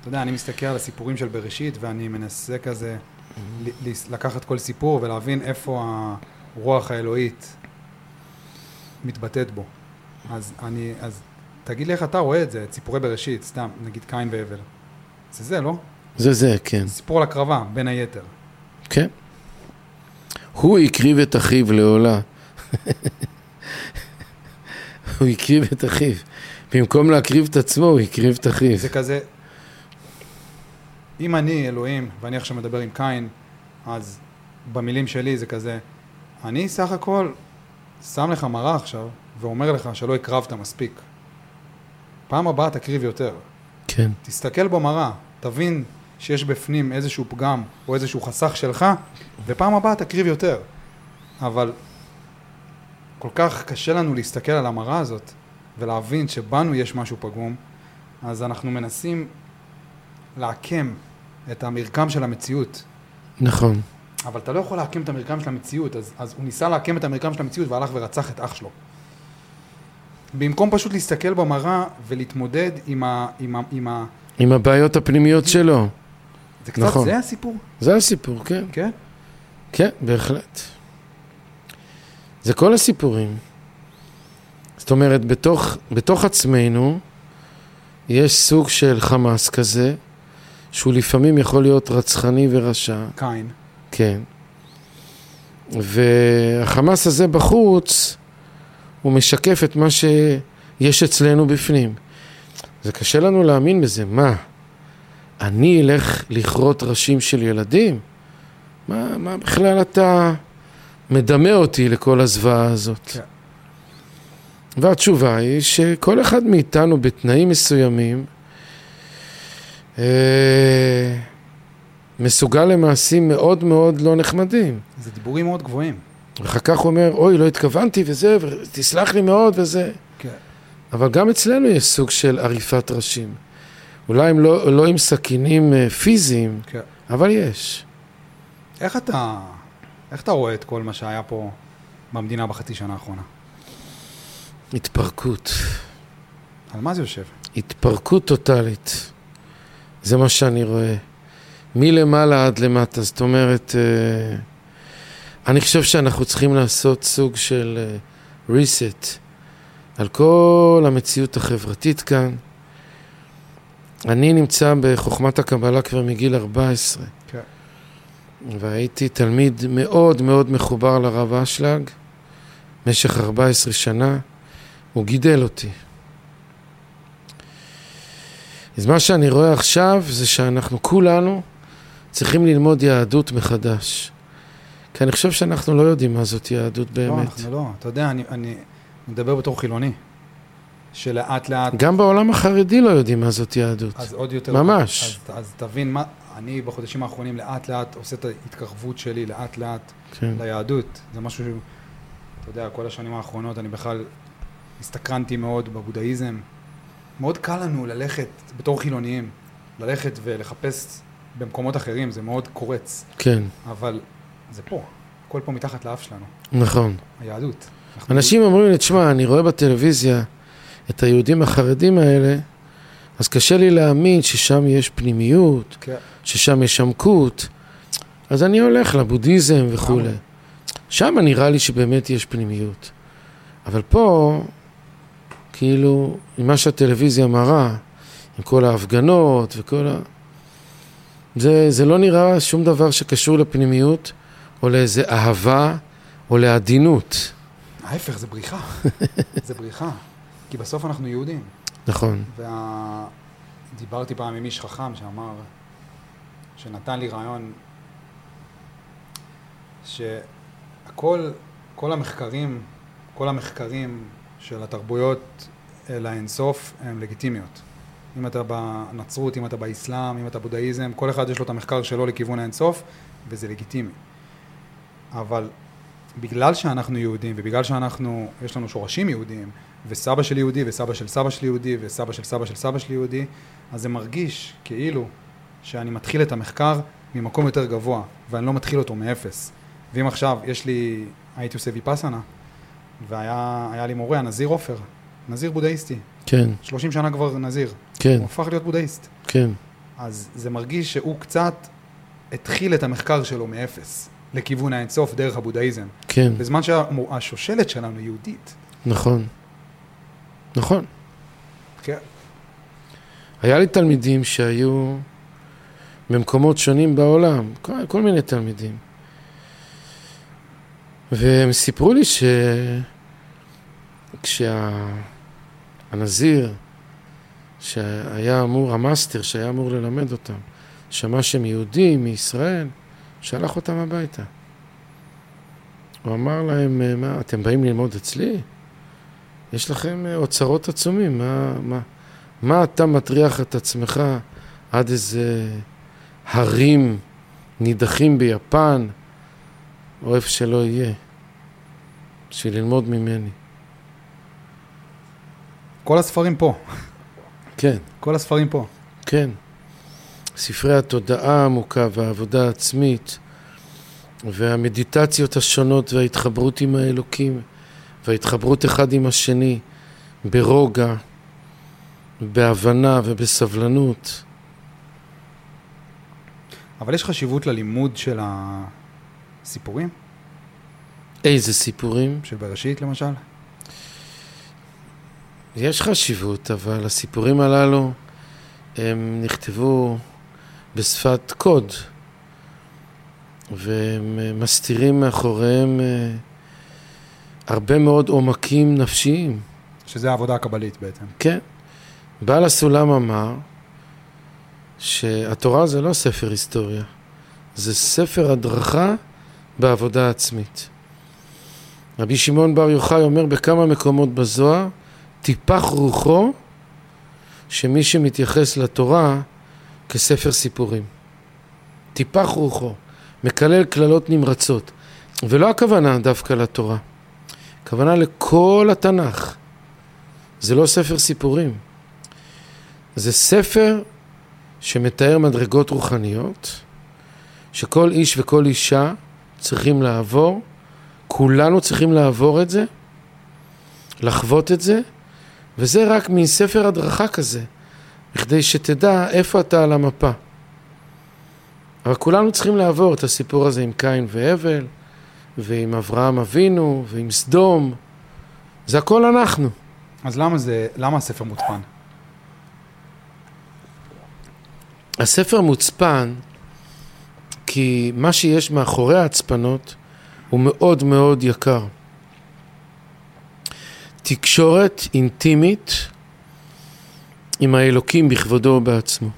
אתה יודע, אני מסתכל על הסיפורים של בראשית, ואני מנסה כזה ל- לקחת כל סיפור ולהבין איפה הרוח האלוהית מתבטאת בו. אז אני, אז תגיד לי איך אתה רואה את זה, את סיפורי בראשית, סתם, נגיד קין והבל. זה זה, לא? זה זה, כן. סיפור על הקרבה, בין היתר. כן. הוא הקריב את אחיו לעולה. <laughs> הוא הקריב את אחיו. במקום להקריב את עצמו, הוא הקריב את אחיו. זה כזה, אם אני אלוהים, ואני עכשיו מדבר עם קין, אז במילים שלי זה כזה, אני סך הכל שם לך מראה עכשיו, ואומר לך שלא הקרבת מספיק. פעם הבאה תקריב יותר. כן, תסתכל במראה, תבין שיש בפנים איזשהו פגם או איזשהו חסך שלך, ופעם הבאה תקריב יותר. אבל כל כך קשה לנו להסתכל על המראה הזאת ולהבין שבנו יש משהו פגום, אז אנחנו מנסים לעקם את המרקם של המציאות. נכון. אבל אתה לא יכול לעקם את המרקם של המציאות, אז, אז הוא ניסה לעקם את המרקם של המציאות והלך ורצח את אח שלו. במקום פשוט להסתכל במראה ולהתמודד עם ה... עם ה, עם ה עם הבעיות הפנימיות שלו. זה קצת, נכון. זה הסיפור, זה הסיפור, כן. כן? כן, בהחלט. זה כל הסיפורים. זאת אומרת, בתוך, בתוך עצמנו יש סוג של חמאס כזה, שהוא לפעמים יכול להיות רצחני ורשע, קין. כן. והחמאס הזה בחוץ, הוא משקף את מה שיש אצלנו בפנים. זה קשה לנו להאמין בזה. מה, אני אלך לכרות ראשים של ילדים? מה, מה בכלל אתה מדמה אותי לכל הזוועה הזאת? כן. והתשובה היא שכל אחד מאיתנו בתנאים מסוימים אה, מסוגל למעשים מאוד מאוד לא נחמדים. זה דיבורים מאוד גבוהים. ואחר כך הוא אומר, אוי, לא התכוונתי וזה, ותסלח לי מאוד וזה. כן. אבל גם אצלנו יש סוג של עריפת ראשים. אולי הם לא, לא עם סכינים אה, פיזיים, כן. אבל יש. איך אתה, איך אתה רואה את כל מה שהיה פה במדינה בחצי שנה האחרונה? התפרקות. על מה זה יושב? התפרקות טוטאלית. זה מה שאני רואה. מלמעלה עד למטה. זאת אומרת, אה, אני חושב שאנחנו צריכים לעשות סוג של אה, reset על כל המציאות החברתית כאן. אני נמצא בחוכמת הקבלה כבר מגיל 14, כן. והייתי תלמיד מאוד מאוד מחובר לרב אשלג במשך 14 שנה. הוא גידל אותי. אז מה שאני רואה עכשיו זה שאנחנו כולנו צריכים ללמוד יהדות מחדש. כי אני חושב שאנחנו לא יודעים מה זאת יהדות לא, באמת. אנחנו לא. אתה יודע, אני, אני מדבר בתור חילוני, שלאט לאט, גם בעולם החרדי לא יודעים מה זאת יהדות. אז עוד יותר... ממש. אז, אז תבין מה, אני בחודשים האחרונים לאט לאט עושה את ההתקרבות שלי לאט לאט כן. ליהדות. זה משהו, ש- אתה יודע, כל השנים האחרונות אני בכלל הסתקרנתי מאוד בבודהיזם. מאוד קל לנו ללכת, בתור חילוניים, ללכת ולחפש במקומות אחרים, זה מאוד קורץ. כן, אבל זה פה, הכל פה מתחת לאף שלנו, נכון. היהדות. אנחנו- אנשים אומרים לי, תשמע, אני רואה בטלוויזיה את היהודים החרדים האלה, אז קשה לי להאמין ששם יש פנימיות, כן, ששם יש עמקות, אז אני הולך לבודהיזם וכולי. שם נראה לי שבאמת יש פנימיות. אבל פה, כאילו, עם מה שהטלוויזיה מראה, עם כל ההפגנות וכל ה... זה, זה לא נראה שום דבר שקשור לפנימיות, או לאיזה אהבה, או לעדינות. ההפך, זה בריחה. <laughs> זה בריחה. כי בסוף אנחנו יהודים. נכון, וה... דיברתי פעם עם איש חכם שאמר, שנתן לי רעיון, שהכל, כל המחקרים, כל המחקרים התרבויות אל האינסוף הם לגיטימיות. אם אתה בנצרות, אם אתה באסלאם, אם אתה בודהיזם, כל אחד יש לו את המחקר שלו לכיוון האינסוף, וזה לגיטימי. אבל בגלל שאנחנו יהודים, ובגלל שאנחנו, יש לנו שורשים יהודיים, וסבא שלי יהודי, וסבא של סבא שלי יהודי, וסבא של סבא של סבא שלי יהודי, אז זה מרגיש כאילו שאני מתחיל את המחקר ממקום יותר גבוה, ואני לא מתחיל אותו מאפס. ואם עכשיו יש לי, הייתי עושה ויפאסנה, והיה לי מורה, הנזיר עופר, נזיר בודהיסטי. כן. 30 שנה כבר נזיר. כן. הוא הפך להיות בודהיסט. כן. אז זה מרגיש שהוא קצת התחיל את המחקר שלו מאפס, לכיוון האינסוף דרך הבודהיזם. כן. בזמן שהשושלת שלנו יהודית. נכון. נכון. כן. היה לי תלמידים שהיו במקומות שונים בעולם, כל, כל מיני תלמידים. והם סיפרו לי שכשהנזיר שהיה אמור, המאסטר שהיה אמור ללמד אותם, שמע שהם יהודים מישראל, שלח אותם הביתה. הוא אמר להם, מה, אתם באים ללמוד אצלי? יש לכם אוצרות עצומים, מה, מה, מה אתה מטריח את עצמך עד איזה הרים נידחים ביפן, או איפה שלא יהיה, בשביל ללמוד ממני. כל הספרים פה. כן. כל הספרים פה. כן. ספרי התודעה העמוקה והעבודה העצמית והמדיטציות השונות וההתחברות עם האלוקים וההתחברות אחד עם השני ברוגע, בהבנה ובסבלנות. אבל יש חשיבות ללימוד של הסיפורים? איזה סיפורים? של בראשית למשל? יש חשיבות, אבל הסיפורים הללו הם נכתבו בשפת קוד, והם מסתירים מאחוריהם אה, הרבה מאוד עומקים נפשיים. שזה העבודה הקבלית בעצם. כן. בעל הסולם אמר שהתורה זה לא ספר היסטוריה, זה ספר הדרכה בעבודה עצמית. רבי שמעון בר יוחאי אומר בכמה מקומות בזוהר, טיפח רוחו שמי שמתייחס לתורה כספר סיפורים. טיפח רוחו, מקלל קללות נמרצות. ולא הכוונה דווקא לתורה, הכוונה לכל התנ"ך. זה לא ספר סיפורים, זה ספר שמתאר מדרגות רוחניות, שכל איש וכל אישה צריכים לעבור, כולנו צריכים לעבור את זה, לחוות את זה, וזה רק מין ספר הדרכה כזה, בכדי שתדע איפה אתה על המפה. אבל כולנו צריכים לעבור את הסיפור הזה עם קין והבל, ועם אברהם אבינו, ועם סדום. זה הכל אנחנו. אז למה זה, למה הספר מוצפן? הספר מוצפן כי מה שיש מאחורי ההצפנות הוא מאוד מאוד יקר. תקשורת אינטימית עם האלוקים בכבודו ובעצמו.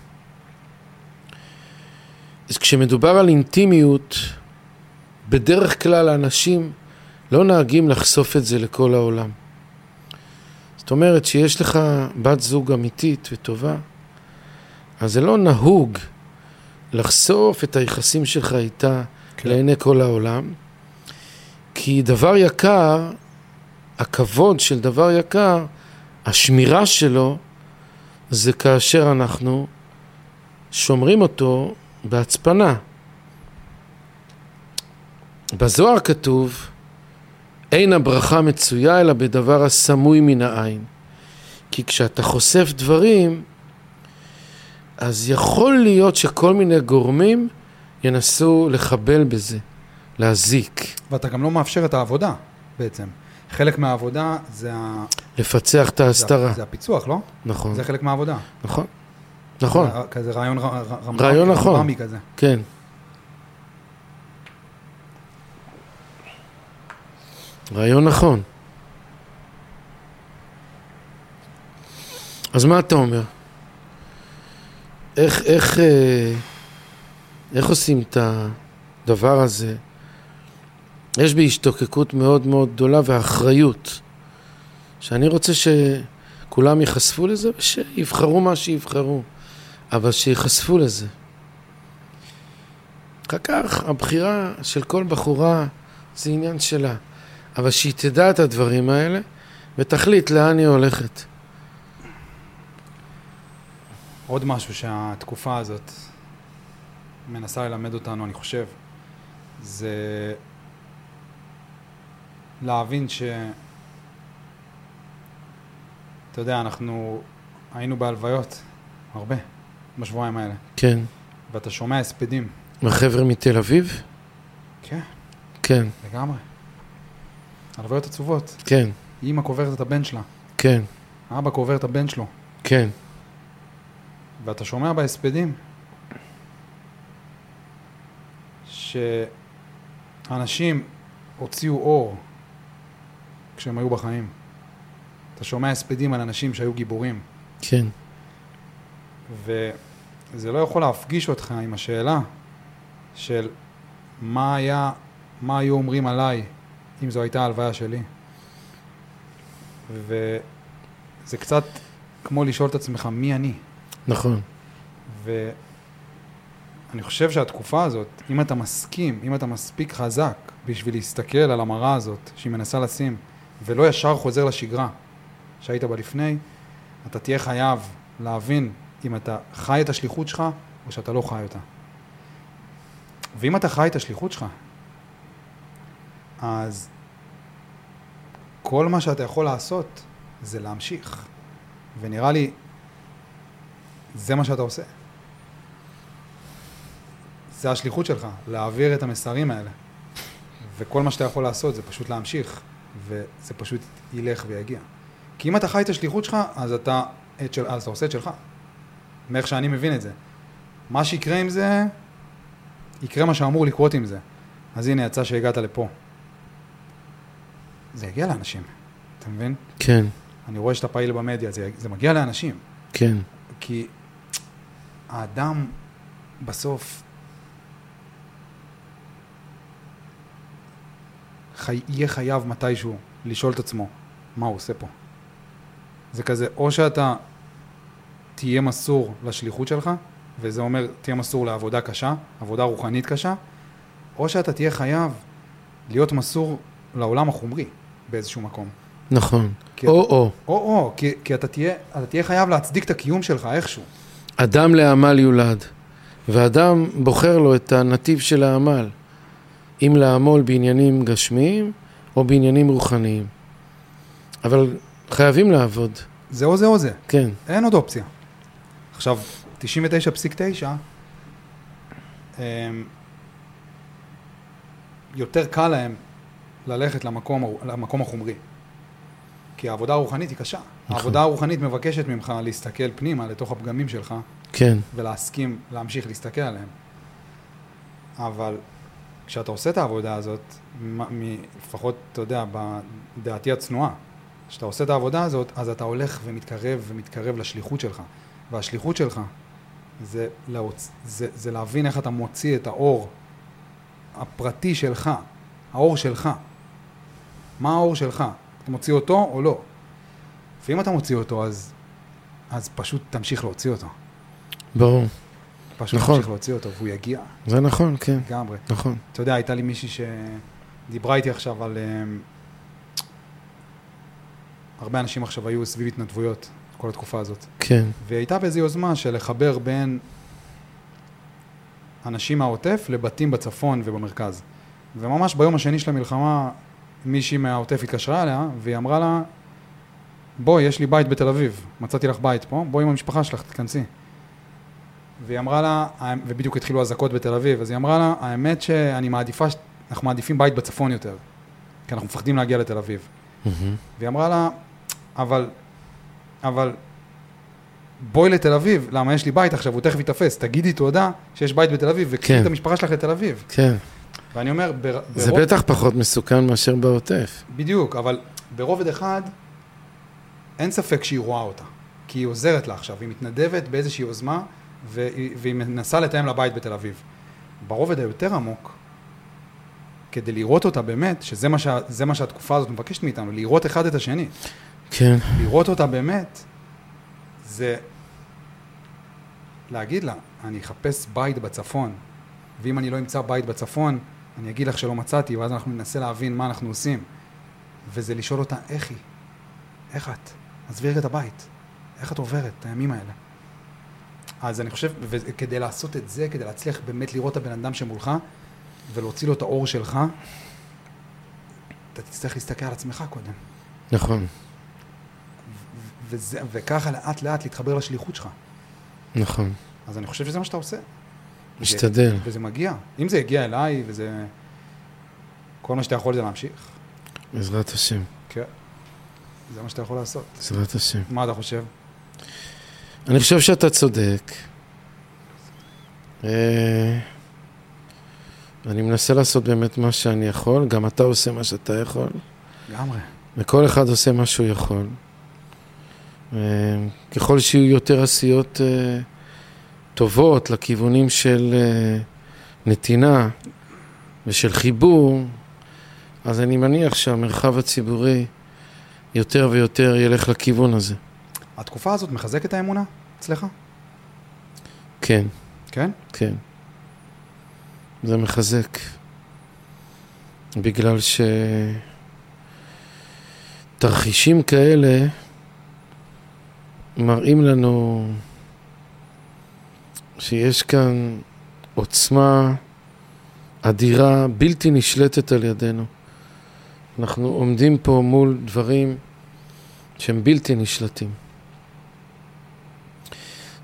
אז כשמדובר על אינטימיות, בדרך כלל האנשים לא נהגים לחשוף את זה לכל העולם. זאת אומרת שיש לך בת זוג אמיתית וטובה, אז זה לא נהוג לחשוף את היחסים שלך איתה כן. לעיני כל העולם, כי דבר יקר, הכבוד של דבר יקר, השמירה שלו, זה כאשר אנחנו שומרים אותו בהצפנה. בזוהר כתוב, אין הברכה מצויה אלא בדבר הסמוי מן העין. כי כשאתה חושף דברים, אז יכול להיות שכל מיני גורמים ינסו לחבל בזה, להזיק. ואתה גם לא מאפשר את העבודה בעצם. חלק מהעבודה זה ה... לפצח את ההסתרה. זה, זה הפיצוח, לא? נכון. זה חלק מהעבודה. נכון. נכון. זה, כזה רעיון רמב"מי רעיון נכון. כזה. כן. רעיון נכון. אז מה אתה אומר? איך, איך, אה, איך עושים את הדבר הזה? יש בי השתוקקות מאוד מאוד גדולה ואחריות, שאני רוצה כולם ייחשפו לזה ושיבחרו מה שיבחרו, אבל שייחשפו לזה. אחר כך הבחירה של כל בחורה זה עניין שלה, אבל שהיא תדע את הדברים האלה ותחליט לאן היא הולכת. עוד משהו שהתקופה הזאת מנסה ללמד אותנו, אני חושב, זה להבין ש... אתה יודע, אנחנו היינו בהלוויות הרבה בשבועיים האלה, כן. ואתה שומע הספדים. מהחבר'ה מתל אביב? כן, כן, לגמרי. הלוויות עצובות. כן, אימא קוברת את הבן שלה, כן, אבא קובר את הבן שלו, כן, ואתה שומע בהספדים שאנשים הוציאו אור כשהם היו בחיים. אתה שומע הספדים על אנשים שהיו גיבורים, כן, וזה לא יכול להפגיש אותך עם השאלה של מה היה, מה היו אומרים עליי אם זו הייתה ההלוויה שלי. וזה קצת כמו לשאול את עצמך מי אני. נכון. ואני חושב שהתקופה הזאת, אם אתה מסכים, אם אתה מספיק חזק בשביל להסתכל על המראה הזאת שהיא מנסה לשים, ולא ישר חוזר לשגרה שהיית בה לפני, אתה תהיה חייב להבין אם אתה חי את השליחות שלך או שאתה לא חי אותה. ואם אתה חי את השליחות שלך, אז כל מה שאתה יכול לעשות זה להמשיך. ונראה לי, זה מה שאתה עושה. זה השליחות שלך, להעביר את המסרים האלה. וכל מה שאתה יכול לעשות זה פשוט להמשיך, וזה פשוט ילך ויגיע. כי אם אתה חי את השליחות שלך, אז אתה, את של, אז אתה עושה את שלך. מאיך שאני מבין את זה. מה שיקרה עם זה, יקרה מה שאמור לקרות עם זה. אז הנה, יצא שהגעת לפה. זה יגיע לאנשים, אתה מבין? כן, אני רואה שאתה פעיל במדיה, זה, זה מגיע לאנשים. כן, כי האדם בסוף חי... יהיה חייב מתישהו לשאול את עצמו מה הוא עושה פה. זה כזה, או שאתה תהיה מסור לשליחות שלך, וזה אומר תהיה מסור לעבודה קשה, עבודה רוחנית קשה, או שאתה תהיה חייב להיות מסור לעולם החומרי באיזשהו מקום. נכון. או-או, או-או, כי, כי אתה, תהיה, אתה תהיה חייב להצדיק את הקיום שלך איכשהו. אדם לעמל יולד, ואדם בוחר לו את הנתיב של העמל, אם לעמול בעניינים גשמיים או בעניינים רוחניים. אבל חייבים לעבוד, זה או זה או זה. כן, אין עוד אופציה. עכשיו, 99.9, אמ, יותר קל להם ללכת למקום, למקום החומרי. כי העבודה הרוחנית היא קשה. נכון. העבודה הרוחנית מבקשת ממך להסתכל פנימה לתוך הפגמים שלך כן, ולהסכים להמשיך להסתכל עליהם. אבל כשאתה עושה את העבודה הזאת, לפחות, אתה יודע, בדעתי הצנועה, כשאתה עושה את העבודה הזאת, אז אתה הולך ומתקרב ומתקרב לשליחות שלך. והשליחות שלך זה, להוצ... זה, זה להבין איך אתה מוציא את האור הפרטי שלך, האור שלך. מה האור שלך? אתה מוציא אותו או לא? ואם אתה מוציא אותו, אז, אז פשוט תמשיך להוציא אותו. ברור. פשוט נכון. תמשיך להוציא אותו, והוא יגיע זה נכון, כן, לגמרי. נכון. אתה יודע, הייתה לי מישהי שדיברה איתי עכשיו על... אמ, הרבה אנשים עכשיו היו סביב התנדבויות, כל התקופה הזאת. כן, והיא הייתה באיזו יוזמה של לחבר בין אנשים מהעוטף לבתים בצפון ובמרכז. וממש ביום השני של המלחמה, מישהי מהעוטף התקשרה אליה, והיא אמרה לה, בואי, יש לי בית בתל אביב, מצאתי לך בית פה, בואי עם המשפחה שלך, תתכנסי. והיא אמרה לה, "האמ- ובדיוק התחילו אזעקות בתל אביב, אז היא אמרה לה, האמת שאני מעדיפה, אנחנו מעדיפים בית בצפון יותר, כי אנחנו מפחדים להגיע לתל אביב. והיא אמרה לה, אבל, אבל בואי לתל אביב, למה יש לי בית עכשיו, הוא תכף ייתפס, תגידי תודה שיש בית בתל אביב, וקחי כן. את המשפחה שלך לתל אביב. כן. ואני אומר, בר, זה ברוב, בטח פחות מסוכן מאשר בעוטף. בדיוק, אבל ברובד אחד, אין ספק שהיא רואה אותה, כי היא עוזרת לה עכשיו, היא מתנדבת באיזושהי יוזמה, והיא, והיא מנסה לתאם לה בית בתל אביב. ברובד היותר עמוק, כדי לראות אותה באמת, שזה מה, שה, מה שהתקופה הזאת מבקשת מאיתנו, לראות אחד את השני. כן, לראות אותה באמת, זה להגיד לה, אני אחפש בית בצפון, ואם אני לא אמצא בית בצפון, אני אגיד לך שלא מצאתי, ואז אנחנו ננסה להבין מה אנחנו עושים. וזה לשאול אותה, איך היא? איך את? עזבי רגע את הבית. איך את עוברת את הימים האלה? אז אני חושב, וכדי לעשות את זה, כדי להצליח באמת לראות את הבן אדם שמולך, ולהוציא לו את האור שלך, אתה תצטרך להסתכל על עצמך קודם. נכון, וזה, וככה לאט לאט להתחבר לשליחות שלך. נכון. אז אני חושב שזה מה שאתה עושה. משתדל. וזה, וזה מגיע. אם זה הגיע אליי, וזה... כל מה שאתה יכול זה להמשיך. בעזרת השם, כן. זה מה שאתה יכול לעשות. בעזרת השם. מה אתה חושב? אני חושב שאתה צודק. אה, אני מנסה לעשות באמת מה שאני יכול, גם אתה עושה מה שאתה יכול, לגמרי. וכל אחד עושה מה שהוא יכול. אה, ככל שיהיו יותר עשיות אה, טובות לכיוונים של אה, נתינה ושל חיבור, אז אני מניח שהמרחב הציבורי יותר ויותר ילך לכיוון הזה. התקופה הזאת מחזקת את האמונה אצלך? כן, כן? כן. זה מחזק. בגלל שתרחישים כאלה מראים לנו שיש כאן עוצמה אדירה, בלתי נשלטת על ידינו. אנחנו עומדים פה מול דברים שהם בלתי נשלטים.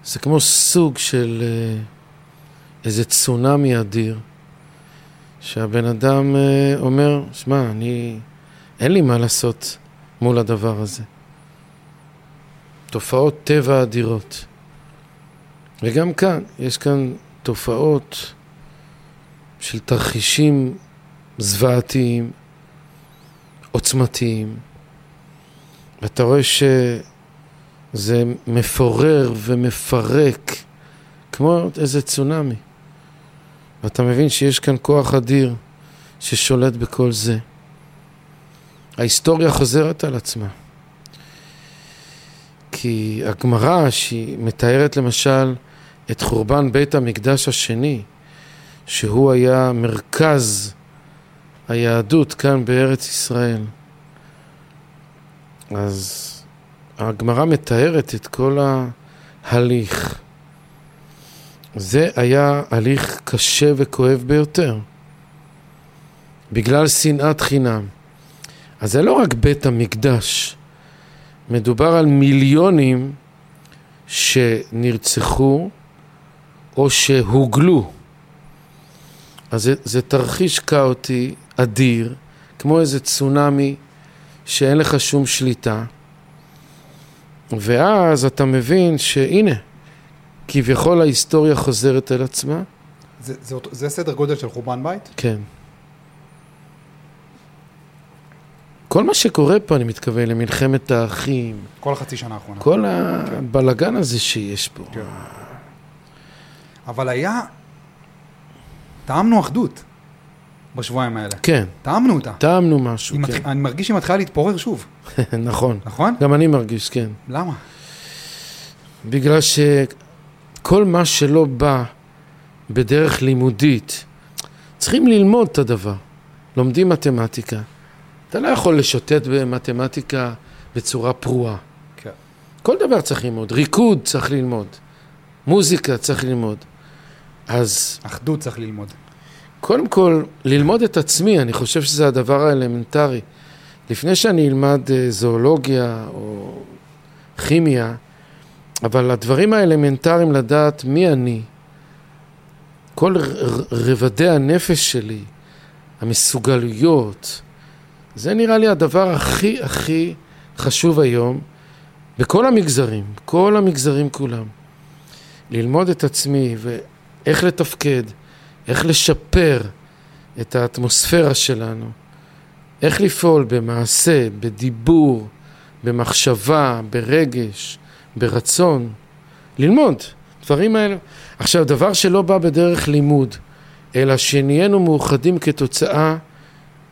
זה כמו סוג של אה, איזה צונאמי אדיר, שהבן אדם אה, אומר, שמע, אני, אין לי מה לעשות מול הדבר הזה. תופעות טבע אדירות. וגם כאן, יש כאן תופעות של תרחישים זוועתיים, עוצמתיים, ואתה רואה שזה מפורר ומפרק כמו איזה צונאמי. ואתה מבין שיש כאן כוח אדיר ששולט בכל זה. ההיסטוריה חוזרת על עצמה. כי הגמרא, שהיא מתארת למשל את חורבן בית המקדש השני, שהוא היה מרכז היהדות כאן בארץ ישראל. אז הגמרא מתארת את כל ההליך. זה היה הליך קשה וכואב ביותר, בגלל שנאת חינם. אז זה לא רק בית המקדש, מדובר על מיליונים שנרצחו או שהוגלו. אז זה, זה תרחיש כאוטי אדיר, כמו איזה צונאמי שאין לך שום שליטה. ואז אתה מבין שהנה, כביכול ההיסטוריה חוזרת על עצמה. זה, זה, זה סדר גודל של חורבן בית? כן. כל מה שקורה פה, אני מתכוון למלחמת האחים, כל החצי שנה האחרונה. כל הבלגן הזה שיש פה. כן. אבל היה... טעמנו אחדות בשבועיים האלה. כן, טעמנו אותה. טעמנו משהו, כן. מתח... אני מרגיש שהיא מתחילה להתפורר שוב, <laughs> נכון. נכון? גם אני מרגיש, כן. למה? בגלל שכל מה שלא בא בדרך לימודית, צריכים ללמוד את הדבר. לומדים מתמטיקה. אתה לא יכול לשוטט במתמטיקה בצורה פרועה. כן. כל דבר צריך ללמוד. ריקוד צריך ללמוד. מוזיקה צריך ללמוד. אז אחדות צריך ללמוד. קודם כל, ללמוד את עצמי, אני חושב שזה הדבר האלמנטרי. לפני שאני אלמד אה, זואולוגיה או כימיה, אבל הדברים האלמנטריים לדעת מי אני, כל רבדי הנפש שלי, המסוגלויות, זה נראה לי הדבר הכי הכי חשוב היום בכל המגזרים, כל המגזרים כולם. ללמוד את עצמי ואיך לתפקד, איך לשפר את האטמוספירה שלנו, איך לפעול במעשה, בדיבור, במחשבה, ברגש, ברצון, ללמוד, דברים האלה. עכשיו, דבר שלא בא בדרך לימוד, אלא שנהיינו מאוחדים כתוצאה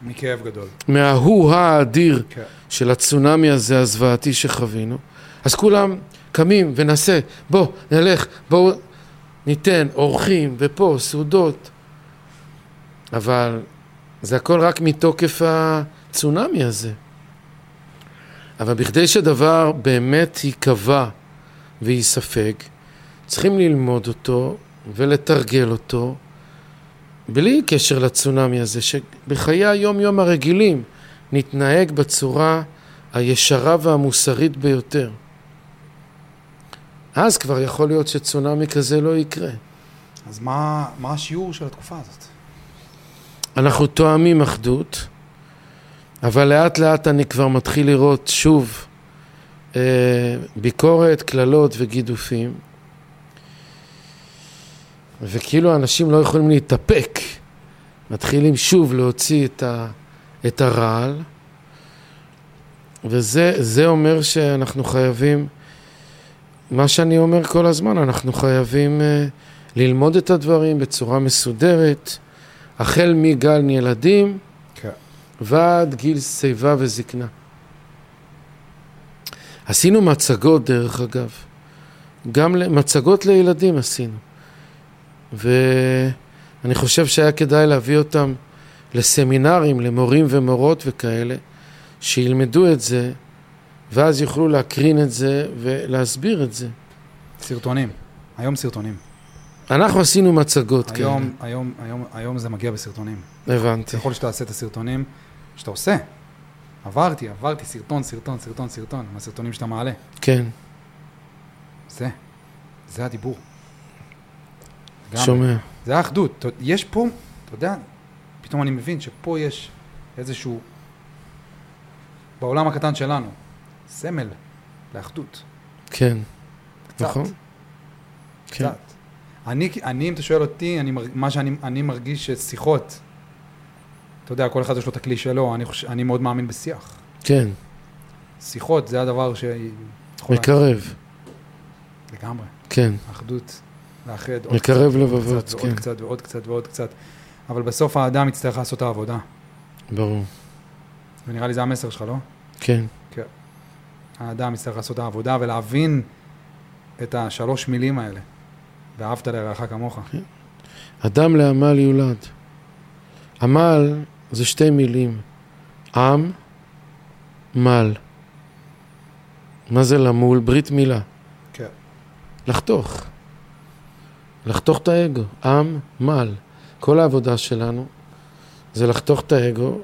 מכאב גדול. מההוא האדיר כן. של הצונאמי הזה הזוועתי שחווינו. אז כולם קמים ונעשה, בוא, נלך, בואו ניתן, אורחים, ופה, סעודות. אבל זה הכל רק מתוקף הצונאמי הזה. אבל בכדי שדבר באמת ייקבע וייספג, צריכים ללמוד אותו ולתרגל אותו, בלי קשר לצונאמי הזה, שבחיי היום-יום הרגילים נתנהג בצורה הישרה והמוסרית ביותר. אז כבר יכול להיות שצונאמי כזה לא יקרה. אז מה, מה השיעור של התקופה הזאת? אנחנו תואמים אחדות, אבל לאט לאט אני כבר מתחיל לראות שוב אה, ביקורת, קללות וגידופים, וכאילו אנשים לא יכולים להתאפק, מתחילים שוב להוציא את, ה, את הרעל, וזה אומר שאנחנו חייבים, מה שאני אומר כל הזמן, אנחנו חייבים אה, ללמוד את הדברים בצורה מסודרת, החל מגן ילדים כן. ועד גיל שיבה וזקנה. עשינו מצגות דרך אגב, גם מצגות לילדים עשינו, ואני חושב שהיה כדאי להביא אותם לסמינרים, למורים ומורות וכאלה, שילמדו את זה, ואז יוכלו להקרין את זה ולהסביר את זה. סרטונים. היום סרטונים. אנחנו עשינו מצגות היום, כאלה. היום, היום, היום זה מגיע בסרטונים. הבנתי. ככל שאתה עושה את הסרטונים שאתה עושה. עברתי, עברתי סרטון, סרטון, סרטון, סרטון, מהסרטונים שאתה מעלה. כן, זה, זה הדיבור. שומע. זה האחדות. יש פה, אתה יודע, פתאום אני מבין שפה יש איזשהו, בעולם הקטן שלנו, סמל לאחדות. כן, קצת. נכון. כן. קצת. אני, אני, אם אתה שואל אותי, אני, מה שאני אני מרגיש ששיחות, אתה יודע, כל אחד יש לו את הכלי שלו, אני, חוש, אני מאוד מאמין בשיח. כן, שיחות זה הדבר שיכול... מקרב, לגמרי. כן, אחדות, לאחד מקרב לבבות, כן. ועוד קצת ועוד קצת ועוד קצת. אבל בסוף האדם יצטרך לעשות את העבודה. ברור, ונראה לי זה המסר שלך, לא? כן, האדם יצטרך לעשות את העבודה ולהבין את השלוש מילים האלה. ואהבת לרעך כמוך. אדם לעמל יולד. עמל זה שתי מילים, עם, מל. מה זה למול? ברית מילה. כן. לחתוך. לחתוך את האגו. עם, מל. כל העבודה שלנו זה לחתוך את האגו,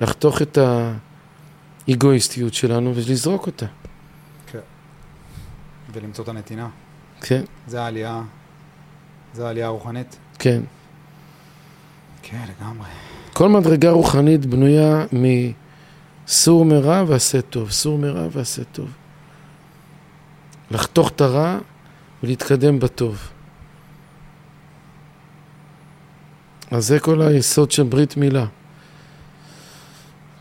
לחתוך את האגואיסטיות שלנו ולזרוק אותה. ולמצוא את הנתינה. כן, זה העלייה, זה העלייה הרוחנית. כן. כן, לגמרי. כל מדרגה רוחנית בנויה מסור מרע ועשה טוב, סור מרע ועשה טוב. לחתוך את הרע ולהתקדם בטוב. אז זה כל היסוד של ברית מילה.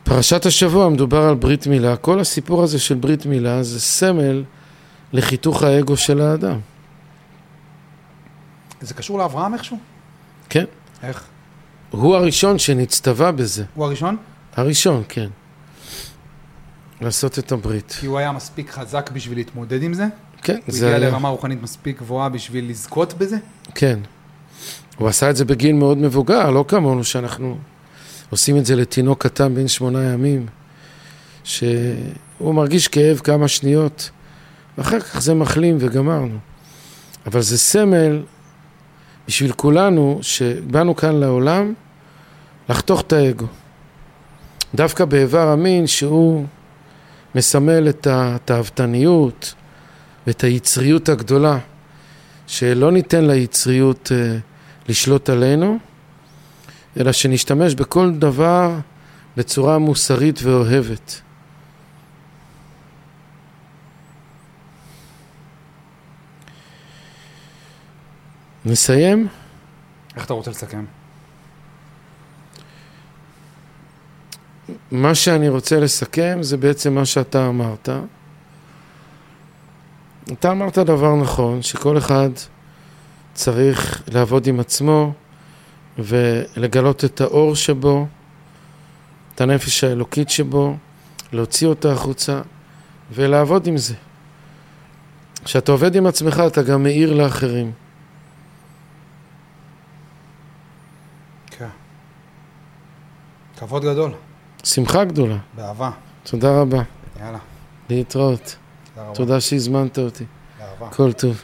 פרשת השבוע מדובר על ברית מילה. כל הסיפור הזה של ברית מילה זה סמל לחיתוך האגו של האדם. זה קשור לאברהם איכשהו? כן. איך? הוא הראשון שנצטווה בזה. הוא הראשון? הראשון, כן. לעשות את הברית. כי הוא היה מספיק חזק בשביל להתמודד עם זה? כן, הוא זה הגיע היה. לרמה רוחנית מספיק גבוהה בשביל לזכות בזה? כן. הוא עשה את זה בגיל מאוד מבוגר, לא כמונו שאנחנו עושים את זה לתינוק קטן בן שמונה ימים, שהוא מרגיש כאב כמה שניות, ואחר כך זה מחלים וגמרנו. אבל זה סמל בשביל כולנו, שבאנו כאן לעולם, לחתוך את האגו. דווקא באיבר המין שהוא מסמל את התאוותניות ואת היצריות הגדולה, שלא ניתן ליצריות אה, לשלוט עלינו, אלא שנשתמש בכל דבר בצורה מוסרית ואוהבת. נסיים? איך אתה רוצה לסכם? מה שאני רוצה לסכם זה בעצם מה שאתה אמרת. אתה אמרת דבר נכון, שכל אחד צריך לעבוד עם עצמו ולגלות את האור שבו את הנפש האלוקית שבו, להוציא אותה החוצה ולעבוד עם זה. כשאתה עובד עם עצמך אתה גם מאיר לאחרים. כן. כבוד גדול, שמחה גדולה. באהבה. תודה רבה. יאללה, להתראות. תודה רבה. תודה שהזמנת אותי. באהבה. כל טוב.